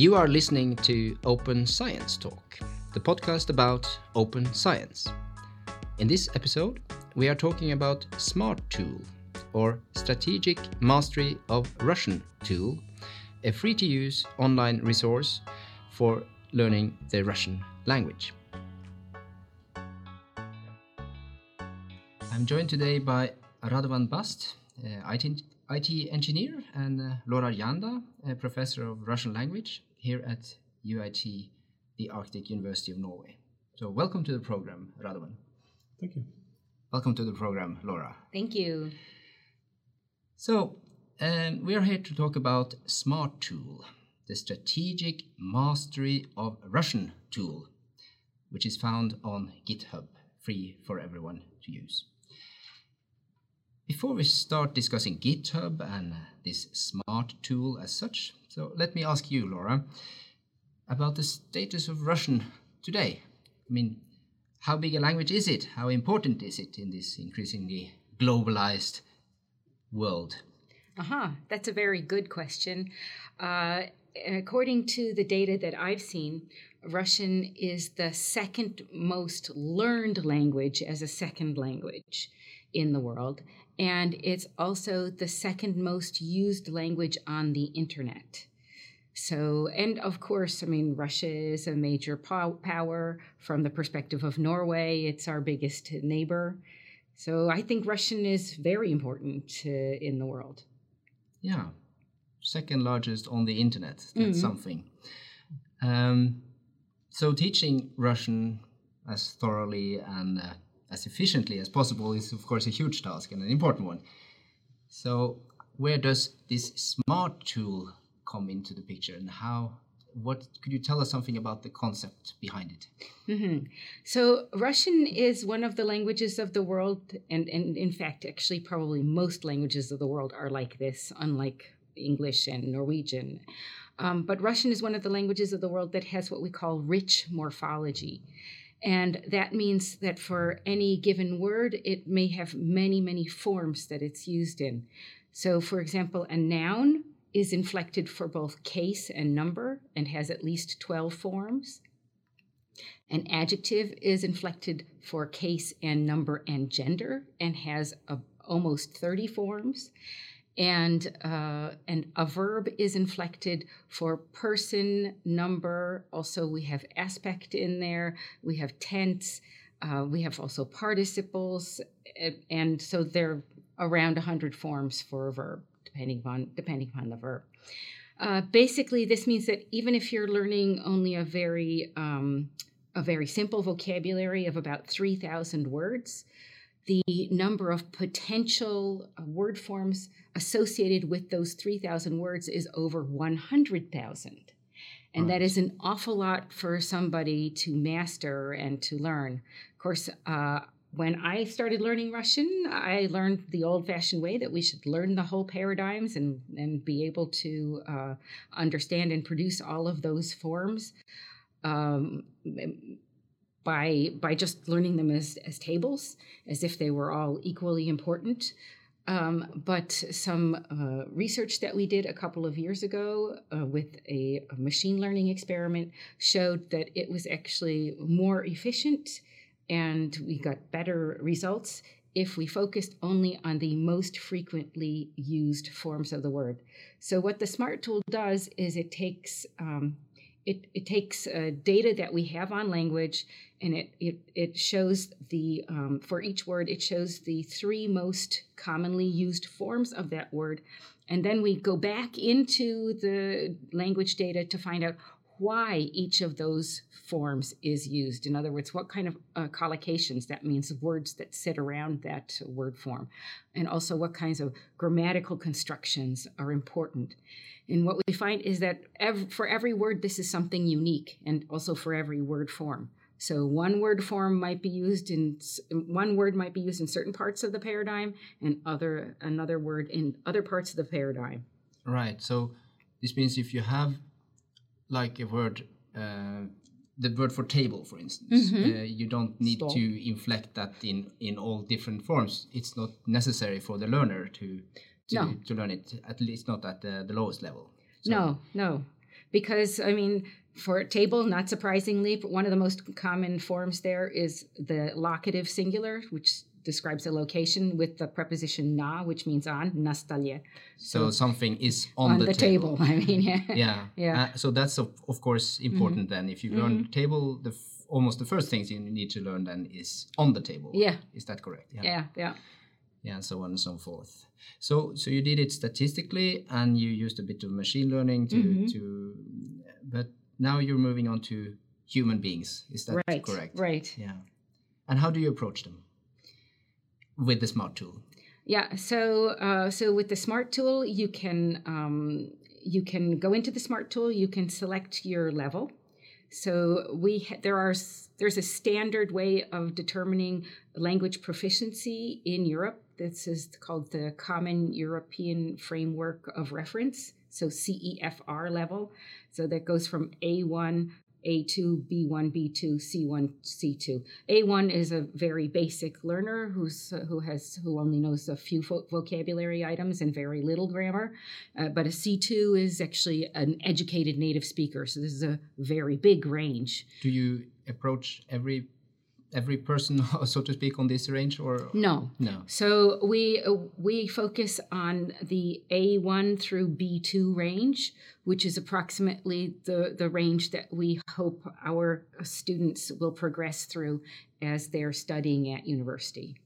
You are listening to Open Science Talk, the podcast about open science. In this episode, we are talking about Smart Tool, or Strategic Mastery of Russian Tool, a free to use online resource for learning the Russian language. I'm joined today by Radovan Bast, uh, IT, IT engineer, and uh, Laura Janda, a professor of Russian language here at UiT, the Arctic University of Norway. So, welcome to the program, Radovan. Thank you. Welcome to the program, Laura. Thank you. So, um, we are here to talk about Smart Tool, the strategic mastery of Russian tool, which is found on GitHub, free for everyone to use. Before we start discussing GitHub and this smart tool as such, so let me ask you, Laura, about the status of Russian today. I mean, how big a language is it? How important is it in this increasingly globalized world? Uh-huh. That's a very good question. Uh, according to the data that I've seen, Russian is the second most learned language as a second language in the world. And it's also the second most used language on the internet. So, and of course, I mean, Russia is a major power from the perspective of Norway. It's our biggest neighbor. So, I think Russian is very important uh, in the world. Yeah, second largest on the internet. That's mm-hmm. something. Um, so, teaching Russian as thoroughly and uh, as efficiently as possible is, of course, a huge task and an important one. So, where does this smart tool come into the picture, and how? What could you tell us something about the concept behind it? Mm-hmm. So, Russian is one of the languages of the world, and, and in fact, actually, probably most languages of the world are like this, unlike English and Norwegian. Um, but Russian is one of the languages of the world that has what we call rich morphology. And that means that for any given word, it may have many, many forms that it's used in. So, for example, a noun is inflected for both case and number and has at least 12 forms. An adjective is inflected for case and number and gender and has a, almost 30 forms and uh, and a verb is inflected for person number. Also we have aspect in there. We have tense. Uh, we have also participles. And so there are around 100 forms for a verb depending upon depending upon the verb. Uh, basically this means that even if you're learning only a very um, a very simple vocabulary of about 3000 words the number of potential uh, word forms associated with those 3,000 words is over 100,000. And right. that is an awful lot for somebody to master and to learn. Of course, uh, when I started learning Russian, I learned the old fashioned way that we should learn the whole paradigms and, and be able to uh, understand and produce all of those forms. Um, by by just learning them as, as tables, as if they were all equally important. Um, but some uh, research that we did a couple of years ago uh, with a, a, machine learning experiment showed that it was actually more efficient and we got better results if we focused only on the most frequently used forms of the word. So, what the SMART tool does is it takes um, it, it takes uh, data that we have on language and it, it, it shows the, um, for each word, it shows the three most commonly used forms of that word. And then we go back into the language data to find out why each of those forms is used. In other words, what kind of uh, collocations, that means words that sit around that word form, and also what kinds of grammatical constructions are important. And what we find is that ev- for every word, this is something unique, and also for every word form. So one word form might be used in one word might be used in certain parts of the paradigm, and other another word in other parts of the paradigm. Right. So this means if you have like a word, uh, the word for table, for instance, mm-hmm. uh, you don't need Stop. to inflect that in in all different forms. It's not necessary for the learner to to, no. to learn it, at least not at the, the lowest level. So. No, no. because I mean, for table, not surprisingly, but one of the most common forms there is the locative singular, which describes a location with the preposition na, which means on, nastalje. So, so something is on, on the, the table. table. I mean, yeah. Yeah. Yeah. Uh, so that's of, of course important Mm-hmm. then. If you learn table, the f- almost the first things you need to learn then is on the table. Yeah. Is that correct? Yeah, yeah. yeah, and so on and so forth. So, so you did it statistically, and you used a bit of machine learning to Mm-hmm. to, but now you're moving on to human beings. Is that Right. correct? Right. Yeah. And how do you approach them with the smart tool? Yeah. So uh, so with the smart tool, you can um, you can go into the smart tool. You can select your level. So we ha- there are there's a standard way of determining language proficiency in Europe. This is called the Common European Framework of Reference. So CEFR level. So that goes from A1 A2, B1, B2, C1, C2. A1 is a very basic learner who's who has who only knows a few vo- vocabulary items and very little grammar. Uh, but a C2 is actually an educated native speaker. So this is a very big range. Do you approach every every person, so to speak, on this range, or No. no? So we uh, we focus on the A1 through B2 range, which is approximately the the range that we hope our students will progress through as they're studying at university.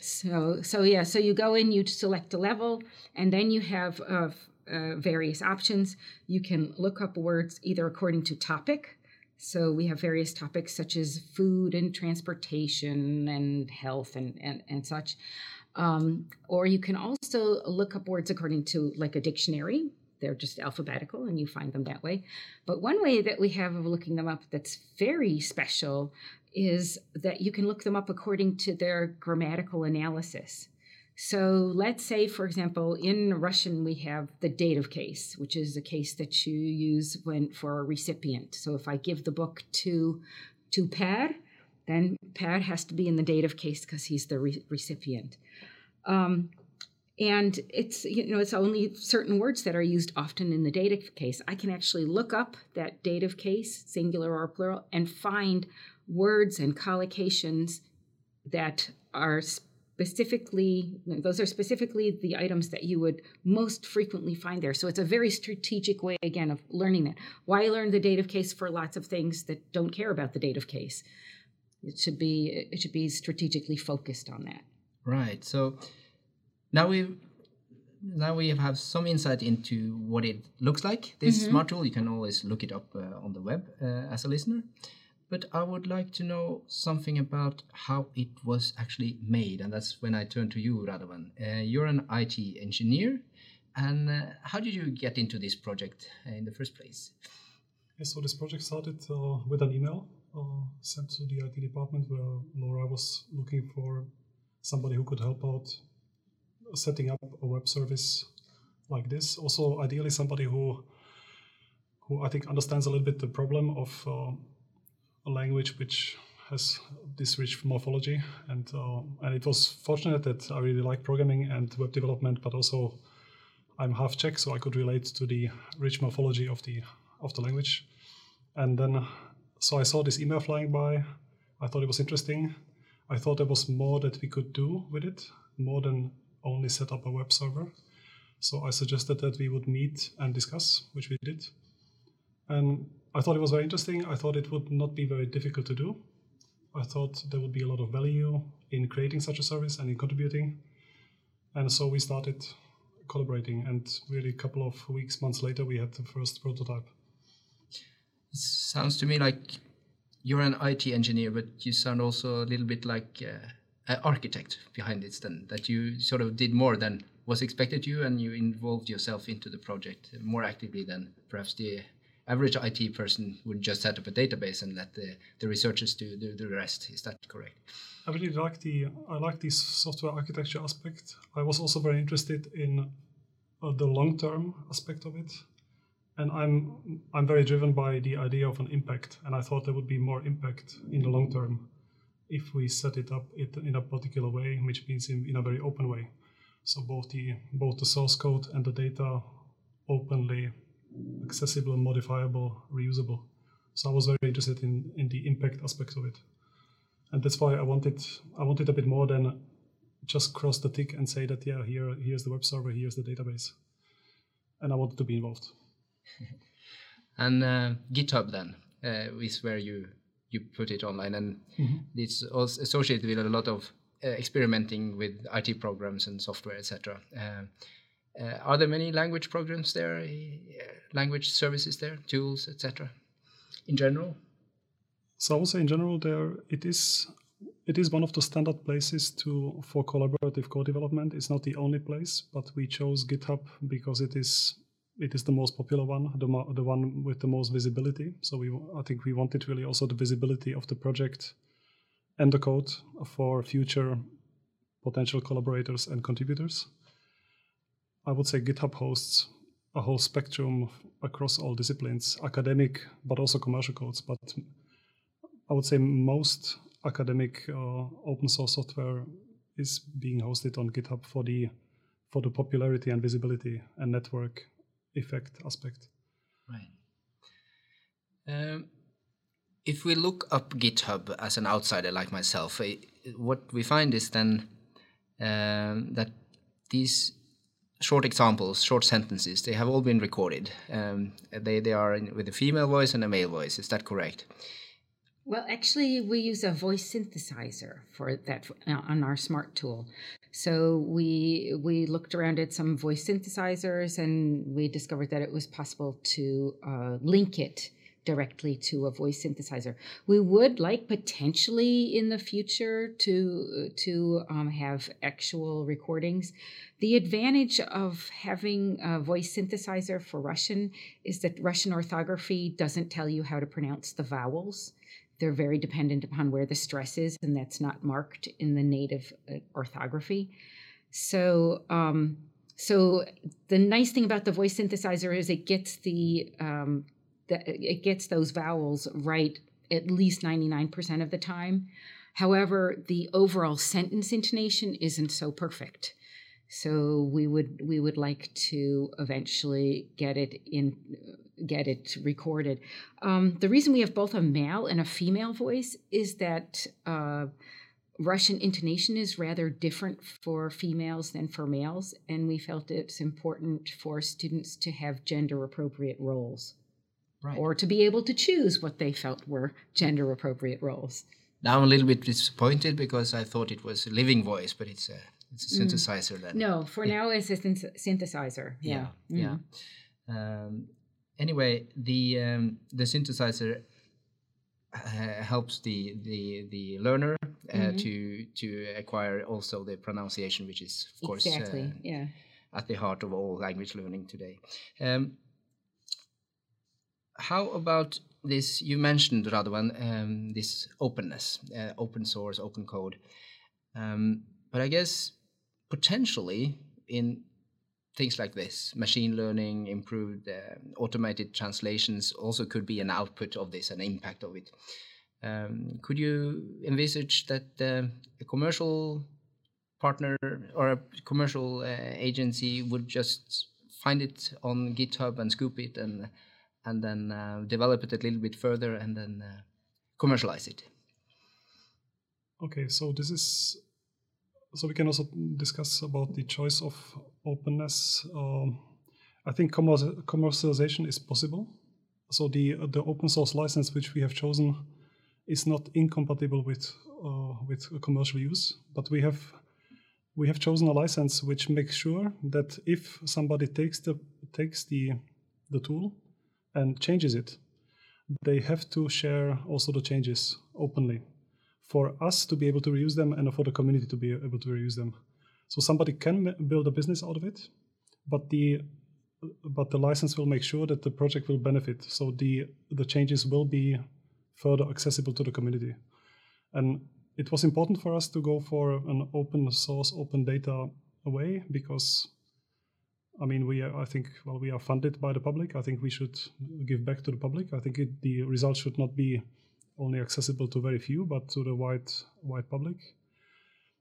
So so yeah, so you go in, you select a level, and then you have uh, uh, various options. You can look up words either according to topic. So we have various topics such as food and transportation and health and, and, and such. Um, or you can also look up words according to like a dictionary. They're just alphabetical and you find them that way. But one way that we have of looking them up that's very special is that you can look them up according to their grammatical analysis. So let's say, for example, in Russian we have the dative case, which is a case that you use when for a recipient. So if I give the book to to Per, then Per has to be in the dative case because he's the re- recipient. Um, and it's you know it's only certain words that are used often in the dative case. I can actually look up that dative case, singular or plural, and find words and collocations that are specifically those are specifically the items that you would most frequently find there so it's a very strategic way again of learning that why learn the dative case for lots of things that don't care about the dative case it should be it should be strategically focused on that Right. So now we now we have some insight into what it looks like. This smart tool, you can always look it up uh, on the web uh, as a listener. But I would like to know something about how it was actually made, and that's when I turn to you, Radovan. Uh, you're an IT engineer, and uh, how did you get into this project uh, in the first place? Yeah, so this project started uh, with an email uh, sent to the IT department where Laura was looking for somebody who could help out setting up a web service like this. Also, ideally, somebody who who I think understands a little bit the problem of a language which has this rich morphology. And uh, and it was fortunate that I really like programming and web development, but also I'm half Czech, so I could relate to the rich morphology of the of the language. And then, so I saw this email flying by. I thought it was interesting. I thought there was more that we could do with it, more than only set up a web server. So I suggested that we would meet and discuss, which we did. And I thought it was very interesting. I thought it would not be very difficult to do. I thought there would be a lot of value in creating such a service and in contributing. And so we started collaborating. And really, a couple of weeks, months later, we had the first prototype. It sounds to me like you're an IT engineer, but you sound also a little bit like uh, an architect behind it. Then that you sort of did more than was expected you, and you involved yourself into the project more actively than perhaps the average IT person would just set up a database and let the, the researchers do, the rest. Is that correct? I really like the I like this software architecture aspect. I was also very interested in uh, the long term aspect of it, and I'm I'm very driven by the idea of an impact. And I thought there would be more impact in the long term if we set it up it in a particular way, which means in, in a very open way. So both the both the source code and the data openly accessible, modifiable, reusable. So I was very interested in in the impact aspect of it, and that's why I wanted I wanted a bit more than just cross the tick and say that yeah here here's the web server here's the database, and I wanted to be involved. and uh, GitHub then uh, is where you you put it online, and mm-hmm. it's also associated with a lot of uh, experimenting with IT programs and software, etc. Uh, are there many language programs there, uh, language services there, tools, etc. In general. So I would say in general there it is it is one of the standard places to for collaborative code development. It's not the only place, but we chose GitHub because it is it is the most popular one, the, the one with the most visibility. So we, I think we wanted really also the visibility of the project and the code for future potential collaborators and contributors. I would say GitHub hosts a whole spectrum across all disciplines, academic, but also commercial codes. But I would say most academic uh, open source software is being hosted on GitHub for the for the popularity and visibility and network effect aspect. Right. Um, if we look up GitHub as an outsider like myself, eh, what we find is then um, that these short examples, short sentences, they have all been recorded. Um, they they are in, with a female voice and a male voice. Is that correct? Well, actually, we use a voice synthesizer for that uh, on our smart tool. So we we looked around at some voice synthesizers, and we discovered that it was possible to uh, link it directly to a voice synthesizer. We would like potentially in the future to to um, have actual recordings. The advantage of having a voice synthesizer for Russian is that Russian orthography doesn't tell you how to pronounce the vowels they're very dependent upon where the stress is, and that's not marked in the native uh, orthography. So, um, so the nice thing about the voice synthesizer is it gets the, um, the it gets those vowels right at least ninety nine percent of the time. However, the overall sentence intonation isn't so perfect. So we would we would like to eventually get it in get it recorded. Um, the reason we have both a male and a female voice is that uh, Russian intonation is rather different for females than for males, and we felt it's important for students to have gender appropriate roles. Right. Or to be able to choose what they felt were gender appropriate roles. Now I'm a little bit disappointed because I thought it was a living voice, but it's a it's a mm. synthesizer mm. then. No, for yeah. now it's a synthesizer. Yeah, yeah. Mm. yeah. Um, anyway, the um, the synthesizer uh, helps the the the learner uh, mm-hmm. to to acquire also the pronunciation, which is of course exactly uh, yeah at the heart of all language learning today. Um, how about this? You mentioned Radovan, um, this openness, uh, open source, open code. Um, but I guess potentially in things like this machine learning improved uh, automated translations also could be an output of this an impact of it um, could you envisage that uh, a commercial partner or a commercial uh, agency would just find it on github and scoop it and and then uh, develop it a little bit further and then uh, commercialize it okay so this is so we can also discuss about the choice of openness. Um, I think commercialization is possible. So the the open source license which we have chosen is not incompatible with uh, with commercial use, but we have we have chosen a license which makes sure that if somebody takes the takes the the tool and changes it, they have to share also the changes openly for us to be able to reuse them and for the community to be able to reuse them. So somebody can build a business out of it, but the but the license will make sure that the project will benefit. So the the changes will be further accessible to the community. And it was important for us to go for an open source, open data way because I mean, we are, I think, well, we are funded by the public. I think we should give back to the public. I think it, the results should not be only accessible to very few, but to the wide wide public.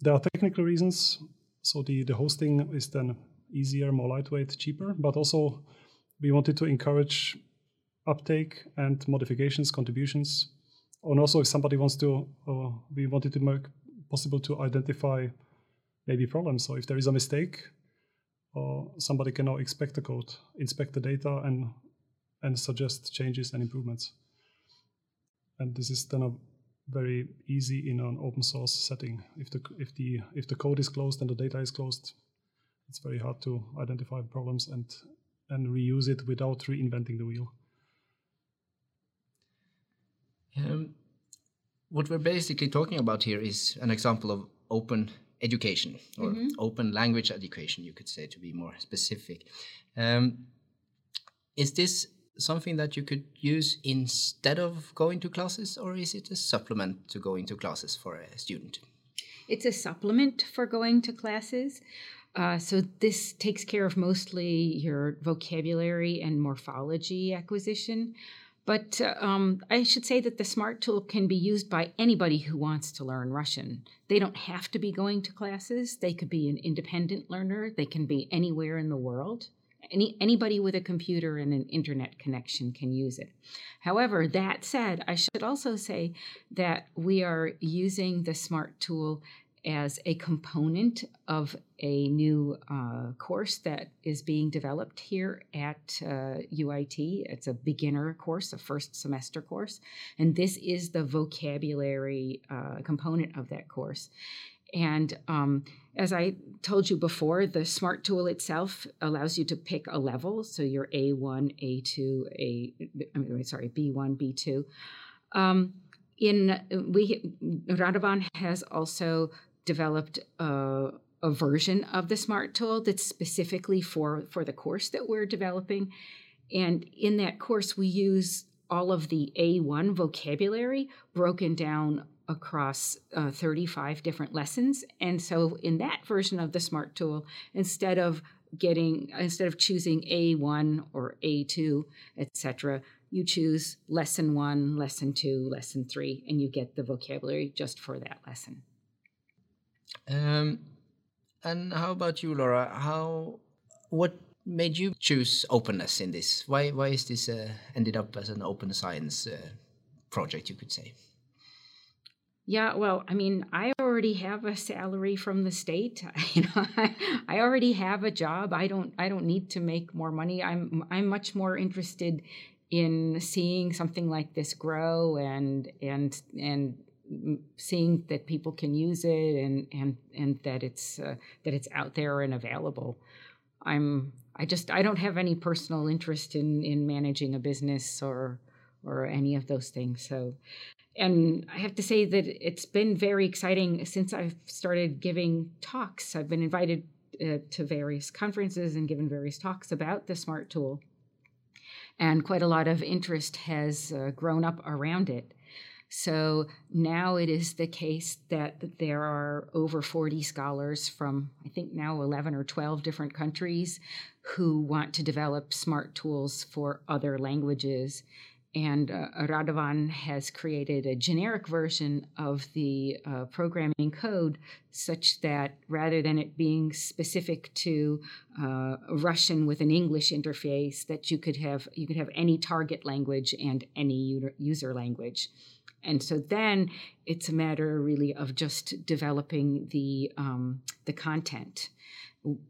There are technical reasons. So the, the hosting is then easier, more lightweight, cheaper, but also we wanted to encourage uptake and modifications, contributions, and also if somebody wants to, uh, we wanted to make possible to identify maybe problems. So if there is a mistake, uh, somebody can now inspect the code, inspect the data, and and suggest changes and improvements. And this is then a very easy in an open source setting. If the if the if the code is closed and the data is closed, it's very hard to identify problems and and reuse it without reinventing the wheel. Um, what we're basically talking about here is an example of open education or mm -hmm. open language education, you could say, to be more specific. Um, is this something that you could use instead of going to classes, or is it a supplement to going to classes for a student? It's a supplement for going to classes. Uh, so this takes care of mostly your vocabulary and morphology acquisition. But um, I should say that the SMART tool can be used by anybody who wants to learn Russian. They don't have to be going to classes. They could be an independent learner. They can be anywhere in the world. Any, anybody with a computer and an internet connection can use it. However, that said, I should also say that we are using the SMART tool as a component of a new uh, course that is being developed here at uh, UIT. It's a beginner course, a first semester course, and this is the vocabulary uh, component of that course. And um, as I told you before, the SMART tool itself allows you to pick a level. So you're A1, A2, A, I'm sorry, B1, B2. Um, in we Radovan has also developed a, a version of the SMART tool that's specifically for, for the course that we're developing. And in that course, we use all of the A1 vocabulary broken down across uh, 35 different lessons. And so in that version of the SMART tool, instead of getting instead of choosing A1 or A2, etc., you choose lesson 1, lesson 2, lesson 3 and you get the vocabulary just for that lesson. Um, and how about you, Laura? How what made you choose openness in this? Why why is this uh, ended up as an open science uh, project? You could say. Yeah, well, I mean, I already have a salary from the state. You know, I, I already have a job. I don't I don't need to make more money. I'm I'm much more interested in seeing something like this grow and and and seeing that people can use it and and and that it's uh, that it's out there and available. I'm I just I don't have any personal interest in in managing a business or or any of those things. So and I have to say that it's been very exciting since I've started giving talks. I've been invited uh, to various conferences and given various talks about the SMART tool. And quite a lot of interest has uh, grown up around it. So now it is the case that there are over 40 scholars from, I think now 11 or 12 different countries who want to develop smart tools for other languages. And uh, Radovan has created a generic version of the uh, programming code such that rather than it being specific to uh, Russian with an English interface, that you could have you could have any target language and any user language. And so then it's a matter really of just developing the um, the content.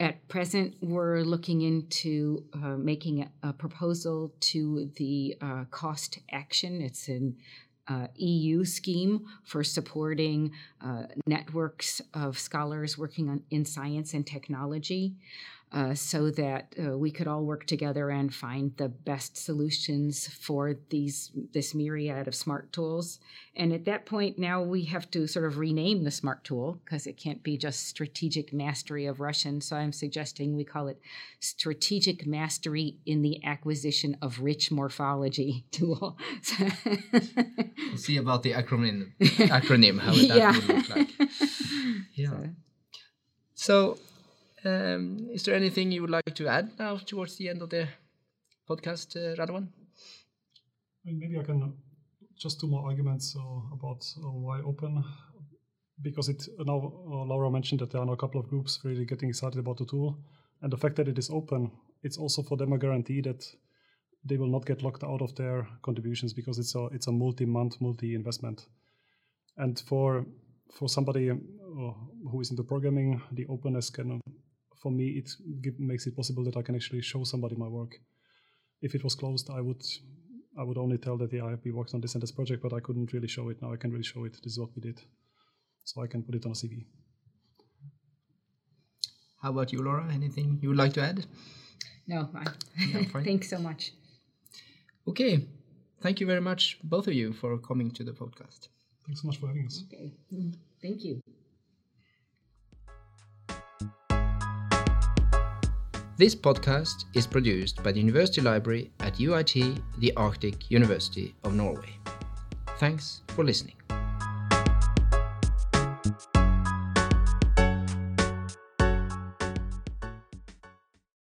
At present, we're looking into uh, making a, a, proposal to the uh, Cost Action. It's an uh, EU scheme for supporting uh, networks of scholars working on, in science and technology uh, so that uh, we could all work together and find the best solutions for these this myriad of smart tools. And at that point, now we have to sort of rename the smart tool because it can't be just strategic mastery of Russian. So I'm suggesting we call it strategic mastery in the acquisition of rich morphology tool. we'll see about the acronym. Acronym, how that yeah. look like. Yeah. So, is there anything you would like to add now towards the end of the podcast, uh, Radovan? Maybe I can just two more arguments uh, about uh, why open. Because it now uh, Laura mentioned that there are a couple of groups really getting excited about the tool, and the fact that it is open it's also for them a guarantee that they will not get locked out of their contributions because it's a it's a multi-month, multi-investment. And for for somebody uh, who is into programming, the openness can, for me, it makes it possible that I can actually show somebody my work. If it was closed, I would I would only tell that yeah, we worked on this and this project, but I couldn't really show it. Now I can really show it. This is what we did, so I can put it on a CV. How about you, Laura? Anything you would like to add? No, fine. thanks so much. Okay, thank you very much, both of you, for coming to the podcast. Thanks so much for having us. Okay, mm, thank you. This podcast is produced by the University Library at UiT, the Arctic University of Norway. Thanks for listening.